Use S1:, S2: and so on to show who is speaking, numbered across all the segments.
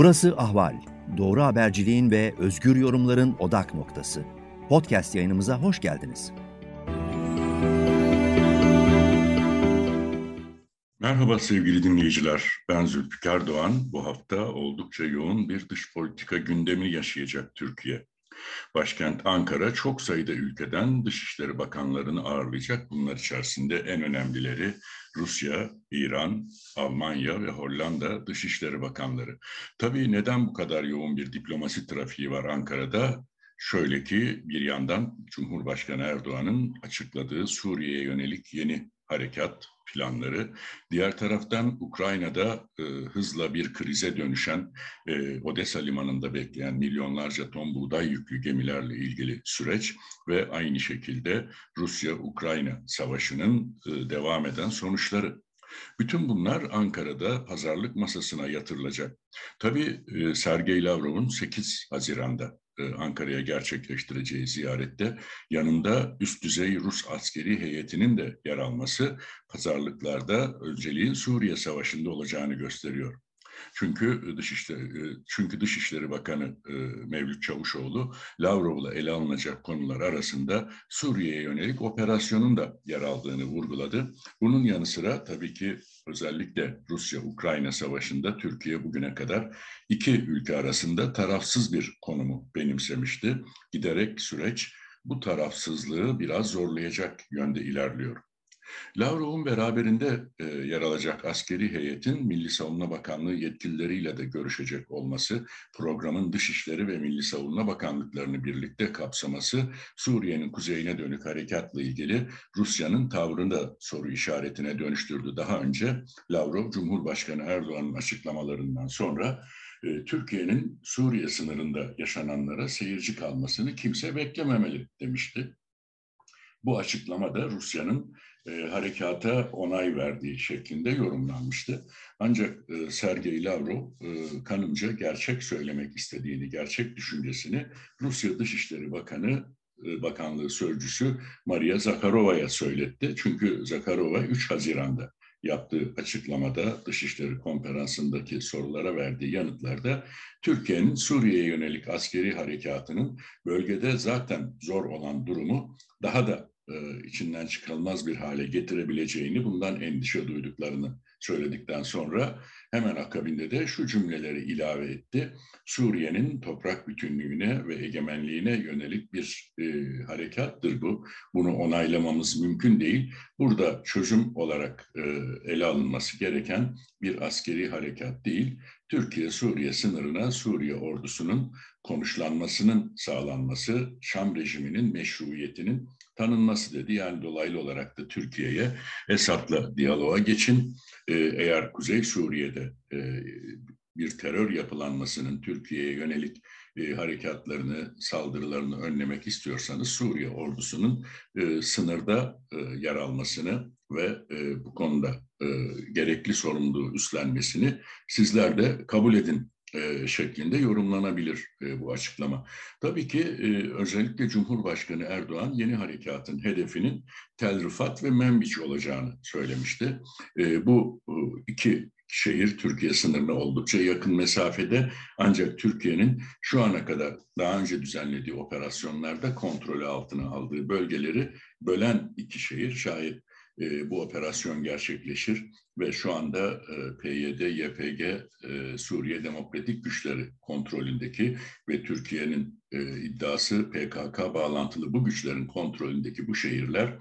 S1: Burası Ahval. Doğru haberciliğin ve özgür yorumların odak noktası. Podcast yayınımıza hoş geldiniz.
S2: Merhaba sevgili dinleyiciler. Ben Zülfikar Doğan. Bu hafta oldukça yoğun bir dış politika gündemi yaşayacak Türkiye. Başkent Ankara çok sayıda ülkeden Dışişleri Bakanlarını ağırlayacak. Bunlar içerisinde en önemlileri Rusya, İran, Almanya ve Hollanda Dışişleri Bakanları. Tabii neden bu kadar yoğun bir diplomasi trafiği var Ankara'da? Şöyle ki bir yandan Cumhurbaşkanı Erdoğan'ın açıkladığı Suriye'ye yönelik yeni harekat planları. Diğer taraftan Ukrayna'da e, hızla bir krize dönüşen e, Odessa limanında bekleyen milyonlarca ton buğday yüklü gemilerle ilgili süreç ve aynı şekilde Rusya-Ukrayna savaşının e, devam eden sonuçları. Bütün bunlar Ankara'da pazarlık masasına yatırılacak. Tabii e, Sergey Lavrov'un 8 Haziran'da Ankara'ya gerçekleştireceği ziyarette yanında üst düzey Rus askeri heyetinin de yer alması pazarlıklarda önceliğin Suriye Savaşı'nda olacağını gösteriyor. Çünkü Dışişleri, çünkü Dışişleri Bakanı e, Mevlüt Çavuşoğlu Lavrov'la ele alınacak konular arasında Suriye'ye yönelik operasyonun da yer aldığını vurguladı. Bunun yanı sıra tabii ki özellikle Rusya-Ukrayna savaşında Türkiye bugüne kadar iki ülke arasında tarafsız bir konumu benimsemişti. Giderek süreç bu tarafsızlığı biraz zorlayacak yönde ilerliyor. Lavrov'un beraberinde e, yer alacak askeri heyetin Milli Savunma Bakanlığı yetkilileriyle de görüşecek olması, programın Dışişleri ve Milli Savunma Bakanlıklarını birlikte kapsaması, Suriye'nin kuzeyine dönük harekatla ilgili Rusya'nın tavrını da soru işaretine dönüştürdü. Daha önce Lavrov, Cumhurbaşkanı Erdoğan'ın açıklamalarından sonra e, Türkiye'nin Suriye sınırında yaşananlara seyirci kalmasını kimse beklememeli demişti. Bu açıklama da Rusya'nın e, harekata onay verdiği şeklinde yorumlanmıştı. Ancak e, Sergey Lavrov e, kanımca gerçek söylemek istediğini, gerçek düşüncesini Rusya Dışişleri Bakanı e, Bakanlığı Sözcüsü Maria Zakharova'ya söyletti. Çünkü Zakharova 3 Haziran'da yaptığı açıklamada Dışişleri Konferansı'ndaki sorulara verdiği yanıtlarda Türkiye'nin Suriye'ye yönelik askeri harekatının bölgede zaten zor olan durumu daha da içinden çıkılmaz bir hale getirebileceğini, bundan endişe duyduklarını söyledikten sonra hemen akabinde de şu cümleleri ilave etti. Suriye'nin toprak bütünlüğüne ve egemenliğine yönelik bir e, harekattır bu. Bunu onaylamamız mümkün değil. Burada çözüm olarak e, ele alınması gereken bir askeri harekat değil. Türkiye-Suriye sınırına Suriye ordusunun konuşlanmasının sağlanması, Şam rejiminin meşruiyetinin tanınması dedi. Yani dolaylı olarak da Türkiye'ye Esad'la diyaloğa geçin. Ee, eğer Kuzey Suriye'de e, bir terör yapılanmasının Türkiye'ye yönelik e, harekatlarını, saldırılarını önlemek istiyorsanız Suriye ordusunun e, sınırda yer almasını ve bu konuda gerekli sorumluluğu üstlenmesini sizler de kabul edin e, şeklinde yorumlanabilir e, bu açıklama. Tabii ki e, özellikle Cumhurbaşkanı Erdoğan yeni harekatın hedefinin Tel Rifat ve Menbiç olacağını söylemişti. E, bu e, iki şehir Türkiye sınırına oldukça yakın mesafede ancak Türkiye'nin şu ana kadar daha önce düzenlediği operasyonlarda kontrolü altına aldığı bölgeleri bölen iki şehir şayet e, bu operasyon gerçekleşir ve şu anda e, PYD, YPG, e, Suriye Demokratik Güçleri kontrolündeki ve Türkiye'nin iddiası PKK bağlantılı bu güçlerin kontrolündeki bu şehirler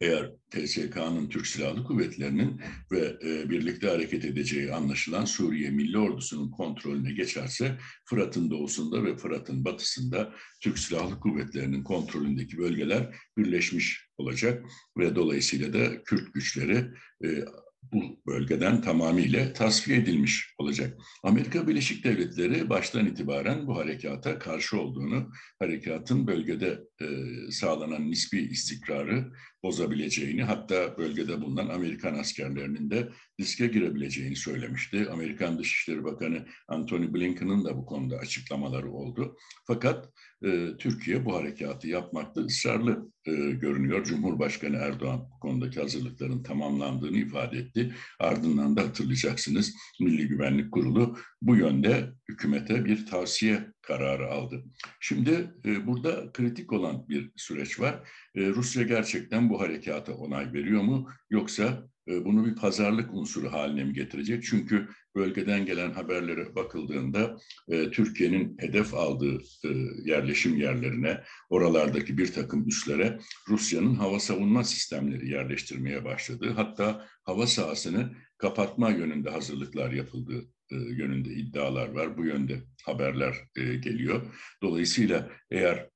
S2: eğer TSK'nın Türk Silahlı Kuvvetleri'nin ve birlikte hareket edeceği anlaşılan Suriye Milli Ordusu'nun kontrolüne geçerse Fırat'ın doğusunda ve Fırat'ın batısında Türk Silahlı Kuvvetleri'nin kontrolündeki bölgeler birleşmiş olacak ve dolayısıyla da Kürt güçleri e, bu bölgeden tamamıyla tasfiye edilmiş olacak. Amerika Birleşik Devletleri baştan itibaren bu harekata karşı olduğunu, harekatın bölgede e, sağlanan nispi istikrarı bozabileceğini hatta bölgede bulunan Amerikan askerlerinin de riske girebileceğini söylemişti. Amerikan Dışişleri Bakanı Antony Blinken'ın da bu konuda açıklamaları oldu. Fakat e, Türkiye bu harekatı yapmakta ısrarlı e, görünüyor. Cumhurbaşkanı Erdoğan bu konudaki hazırlıkların tamamlandığını ifade etti. Ardından da hatırlayacaksınız Milli Güvenlik Kurulu bu yönde hükümete bir tavsiye kararı aldı. Şimdi e, burada kritik olan bir süreç var. E, Rusya gerçekten bu harekata onay veriyor mu yoksa bunu bir pazarlık unsuru haline mi getirecek? Çünkü bölgeden gelen haberlere bakıldığında e, Türkiye'nin hedef aldığı e, yerleşim yerlerine, oralardaki bir takım üslere Rusya'nın hava savunma sistemleri yerleştirmeye başladı. Hatta hava sahasını kapatma yönünde hazırlıklar yapıldığı e, yönünde iddialar var. Bu yönde haberler geliyor. Dolayısıyla eğer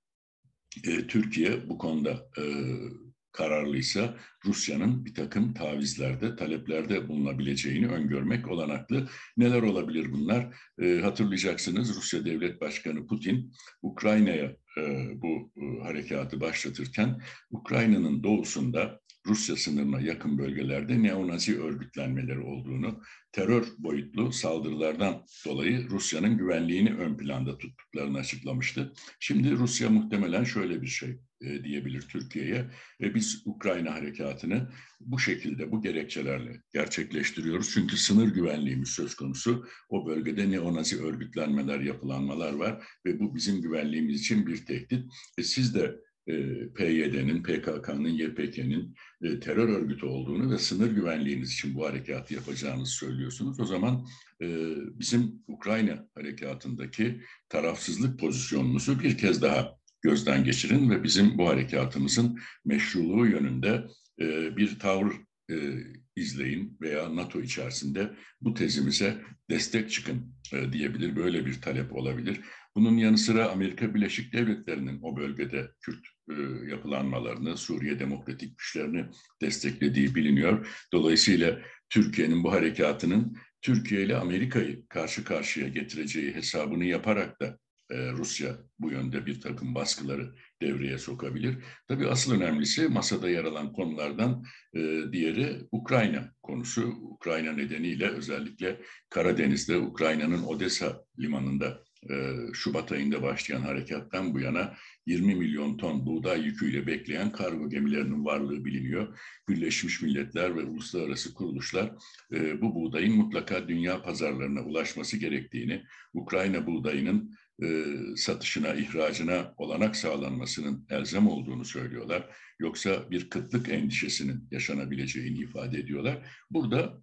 S2: Türkiye bu konuda kararlıysa Rusya'nın bir takım tavizlerde, taleplerde bulunabileceğini öngörmek olanaklı. Neler olabilir bunlar? E, hatırlayacaksınız Rusya Devlet Başkanı Putin Ukrayna'ya e, bu e, harekatı başlatırken Ukrayna'nın doğusunda Rusya sınırına yakın bölgelerde neonazi örgütlenmeleri olduğunu, terör boyutlu saldırılardan dolayı Rusya'nın güvenliğini ön planda tuttuklarını açıklamıştı. Şimdi Rusya muhtemelen şöyle bir şey e, diyebilir Türkiye'ye. E, biz Ukrayna harekatını bu şekilde, bu gerekçelerle gerçekleştiriyoruz. Çünkü sınır güvenliğimiz söz konusu. O bölgede neonazi örgütlenmeler, yapılanmalar var ve bu bizim güvenliğimiz için bir tehdit. E, siz de PYD'nin, PKK'nın, YPK'nin e, terör örgütü olduğunu ve sınır güvenliğiniz için bu harekatı yapacağınızı söylüyorsunuz. O zaman e, bizim Ukrayna harekatındaki tarafsızlık pozisyonunuzu bir kez daha gözden geçirin ve bizim bu harekatımızın meşruluğu yönünde bir tavır izleyin veya NATO içerisinde bu tezimize destek çıkın diyebilir. Böyle bir talep olabilir. Bunun yanı sıra Amerika Birleşik Devletleri'nin o bölgede Kürt e, yapılanmalarını, Suriye demokratik güçlerini desteklediği biliniyor. Dolayısıyla Türkiye'nin bu harekatının Türkiye ile Amerika'yı karşı karşıya getireceği hesabını yaparak da e, Rusya bu yönde bir takım baskıları devreye sokabilir. Tabii asıl önemlisi masada yer alan konulardan e, diğeri Ukrayna konusu. Ukrayna nedeniyle özellikle Karadeniz'de Ukrayna'nın Odessa limanında Şubat ayında başlayan harekattan bu yana 20 milyon ton buğday yüküyle bekleyen kargo gemilerinin varlığı biliniyor. Birleşmiş Milletler ve uluslararası kuruluşlar e, bu buğdayın mutlaka dünya pazarlarına ulaşması gerektiğini, Ukrayna buğdayının e, satışına, ihracına olanak sağlanmasının elzem olduğunu söylüyorlar. Yoksa bir kıtlık endişesinin yaşanabileceğini ifade ediyorlar. Burada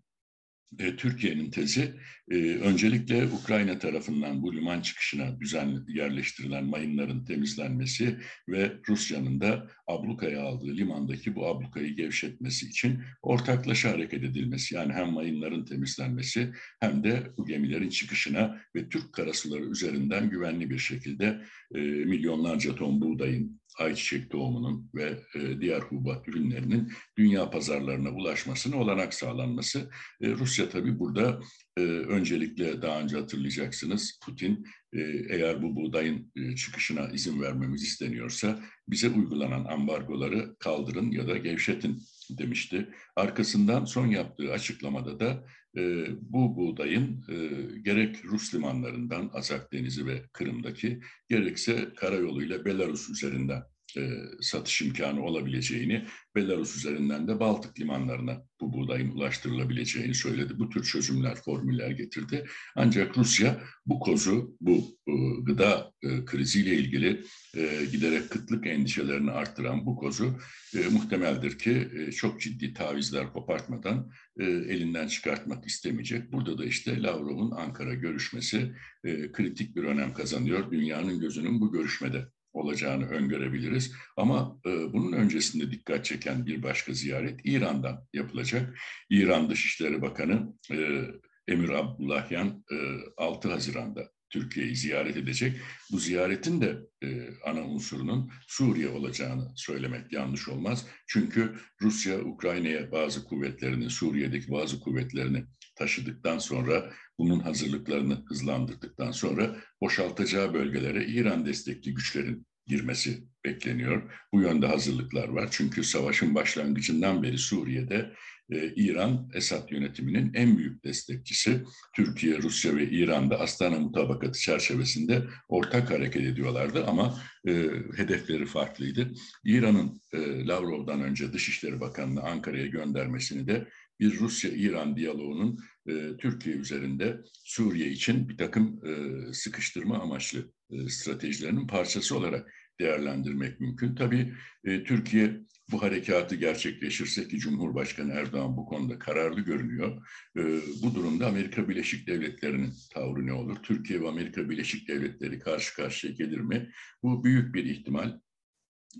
S2: e, Türkiye'nin tezi e, öncelikle Ukrayna tarafından bu liman çıkışına düzenli yerleştirilen mayınların temizlenmesi ve Rusya'nın da ablukaya aldığı limandaki bu ablukayı gevşetmesi için ortaklaşa hareket edilmesi. Yani hem mayınların temizlenmesi hem de bu gemilerin çıkışına ve Türk karasuları üzerinden güvenli bir şekilde e, milyonlarca ton buğdayın, ayçiçek tohumunun ve e, diğer hububat ürünlerinin dünya pazarlarına ulaşmasına olanak sağlanması. E, Rusya tabii burada e, öncelikle daha önce hatırlayacaksınız Putin e, eğer bu buğdayın e, çıkışına izin vermemiz isteniyorsa bize uygulanan ambargoları kaldırın ya da gevşetin demişti. Arkasından son yaptığı açıklamada da e, bu buğdayın e, gerek Rus limanlarından Azak Denizi ve Kırım'daki gerekse karayoluyla Belarus üzerinden e, satış imkanı olabileceğini, Belarus üzerinden de Baltık limanlarına bu buğdayın ulaştırılabileceğini söyledi. Bu tür çözümler, formüller getirdi. Ancak Rusya bu kozu, bu e, gıda e, kriziyle ilgili e, giderek kıtlık endişelerini arttıran bu kozu e, muhtemeldir ki e, çok ciddi tavizler kopartmadan e, elinden çıkartmak istemeyecek. Burada da işte Lavrov'un Ankara görüşmesi e, kritik bir önem kazanıyor. Dünyanın gözünün bu görüşmede olacağını öngörebiliriz. Ama e, bunun öncesinde dikkat çeken bir başka ziyaret İran'dan yapılacak. İran Dışişleri Bakanı e, Emir Abdullahyan e, 6 Haziran'da Türkiye'yi ziyaret edecek. Bu ziyaretin de e, ana unsurunun Suriye olacağını söylemek yanlış olmaz. Çünkü Rusya Ukrayna'ya bazı kuvvetlerini, Suriye'deki bazı kuvvetlerini taşıdıktan sonra bunun hazırlıklarını hızlandırdıktan sonra boşaltacağı bölgelere İran destekli güçlerin girmesi bekleniyor. Bu yönde hazırlıklar var. Çünkü savaşın başlangıcından beri Suriye'de e, İran Esad yönetiminin en büyük destekçisi. Türkiye, Rusya ve İran'da Astana Mutabakatı çerçevesinde ortak hareket ediyorlardı ama e, hedefleri farklıydı. İran'ın e, Lavrov'dan önce Dışişleri Bakanı'nı Ankara'ya göndermesini de bir Rusya-İran diyaloğunun e, Türkiye üzerinde Suriye için bir takım e, sıkıştırma amaçlı e, stratejilerinin parçası olarak değerlendirmek mümkün. Tabii e, Türkiye bu harekatı gerçekleşirse ki Cumhurbaşkanı Erdoğan bu konuda kararlı görünüyor. E, bu durumda Amerika Birleşik Devletleri'nin tavrı ne olur? Türkiye ve Amerika Birleşik Devletleri karşı karşıya gelir mi? Bu büyük bir ihtimal.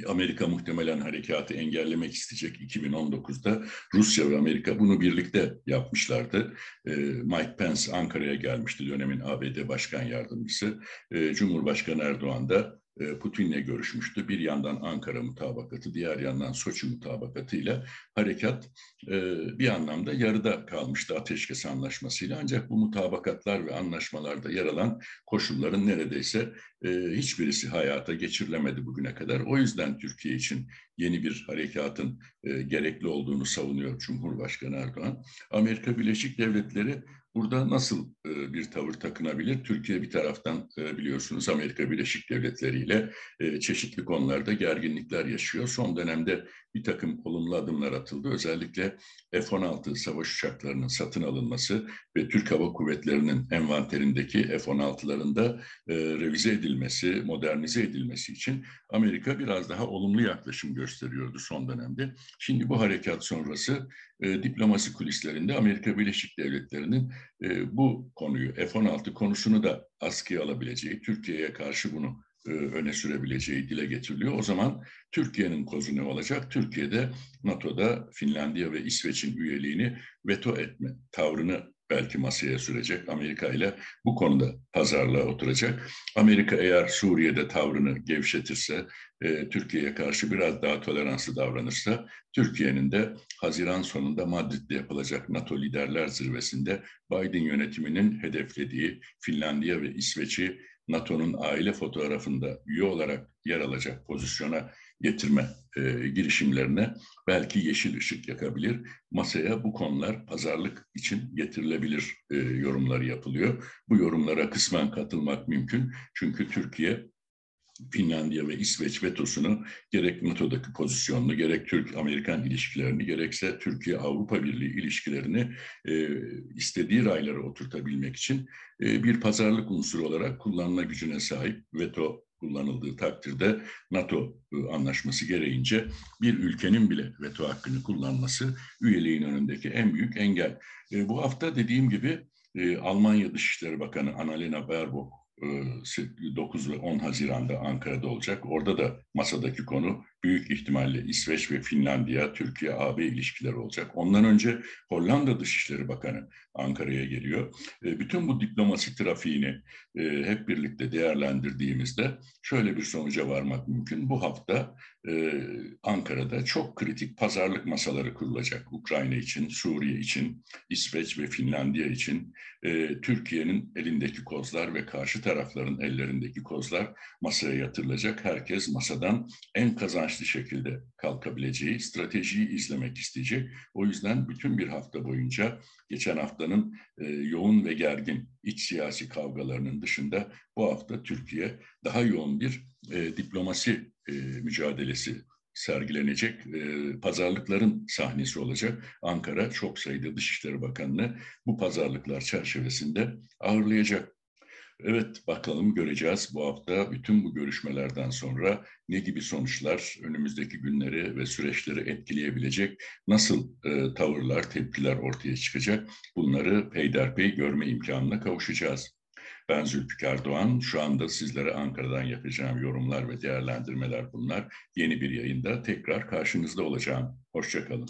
S2: Amerika muhtemelen harekatı engellemek isteyecek 2019'da. Rusya ve Amerika bunu birlikte yapmışlardı. Ee, Mike Pence Ankara'ya gelmişti dönemin ABD Başkan Yardımcısı. Ee, Cumhurbaşkanı Erdoğan da Putin'le görüşmüştü. Bir yandan Ankara mutabakatı, diğer yandan Soçi mutabakatıyla harekat e, bir anlamda yarıda kalmıştı ateşkes anlaşmasıyla. Ancak bu mutabakatlar ve anlaşmalarda yer alan koşulların neredeyse e, hiçbirisi hayata geçirilemedi bugüne kadar. O yüzden Türkiye için yeni bir harekatın gerekli olduğunu savunuyor Cumhurbaşkanı Erdoğan. Amerika Birleşik Devletleri Burada nasıl e, bir tavır takınabilir? Türkiye bir taraftan e, biliyorsunuz Amerika Birleşik Devletleri ile e, çeşitli konularda gerginlikler yaşıyor. Son dönemde bir takım olumlu adımlar atıldı. Özellikle F-16 savaş uçaklarının satın alınması ve Türk Hava Kuvvetleri'nin envanterindeki F-16'ların da revize edilmesi, modernize edilmesi için Amerika biraz daha olumlu yaklaşım gösteriyordu son dönemde. Şimdi bu harekat sonrası e, diplomasi kulislerinde Amerika Birleşik Devletleri'nin e, bu konuyu F-16 konusunu da askıya alabileceği, Türkiye'ye karşı bunu e, öne sürebileceği dile getiriliyor. O zaman Türkiye'nin kozu ne olacak? Türkiye'de NATO'da Finlandiya ve İsveç'in üyeliğini veto etme tavrını belki masaya sürecek. Amerika ile bu konuda pazarlığa oturacak. Amerika eğer Suriye'de tavrını gevşetirse, e, Türkiye'ye karşı biraz daha toleranslı davranırsa, Türkiye'nin de Haziran sonunda Madrid'de yapılacak NATO Liderler Zirvesi'nde Biden yönetiminin hedeflediği Finlandiya ve İsveç'i NATO'nun aile fotoğrafında üye olarak yer alacak pozisyona getirme e, girişimlerine belki yeşil ışık yakabilir. Masaya bu konular pazarlık için getirilebilir e, yorumları yapılıyor. Bu yorumlara kısmen katılmak mümkün. Çünkü Türkiye Finlandiya ve İsveç vetosunu gerek NATO'daki pozisyonunu, gerek Türk-Amerikan ilişkilerini, gerekse Türkiye-Avrupa Birliği ilişkilerini e, istediği raylara oturtabilmek için e, bir pazarlık unsuru olarak kullanma gücüne sahip veto kullanıldığı takdirde NATO e, anlaşması gereğince bir ülkenin bile veto hakkını kullanması üyeliğin önündeki en büyük engel. E, bu hafta dediğim gibi e, Almanya Dışişleri Bakanı Annalena Baerbock 9 ve 10 Haziran'da Ankara'da olacak. Orada da masadaki konu büyük ihtimalle İsveç ve Finlandiya, Türkiye-AB ilişkileri olacak. Ondan önce Hollanda Dışişleri Bakanı Ankara'ya geliyor. E, bütün bu diplomasi trafiğini e, hep birlikte değerlendirdiğimizde şöyle bir sonuca varmak mümkün. Bu hafta e, Ankara'da çok kritik pazarlık masaları kurulacak. Ukrayna için, Suriye için, İsveç ve Finlandiya için, Türkiye'nin elindeki kozlar ve karşı tarafların ellerindeki kozlar masaya yatırılacak. Herkes masadan en kazançlı şekilde kalkabileceği stratejiyi izlemek isteyecek. O yüzden bütün bir hafta boyunca geçen haftanın e, yoğun ve gergin iç siyasi kavgalarının dışında bu hafta Türkiye daha yoğun bir e, diplomasi e, mücadelesi sergilenecek e, pazarlıkların sahnesi olacak. Ankara çok sayıda Dışişleri Bakanı'nı bu pazarlıklar çerçevesinde ağırlayacak. Evet bakalım göreceğiz bu hafta bütün bu görüşmelerden sonra ne gibi sonuçlar önümüzdeki günleri ve süreçleri etkileyebilecek, nasıl e, tavırlar, tepkiler ortaya çıkacak bunları peyderpey görme imkanına kavuşacağız. Ben Zülfikar Doğan. Şu anda sizlere Ankara'dan yapacağım yorumlar ve değerlendirmeler bunlar. Yeni bir yayında tekrar karşınızda olacağım. Hoşçakalın.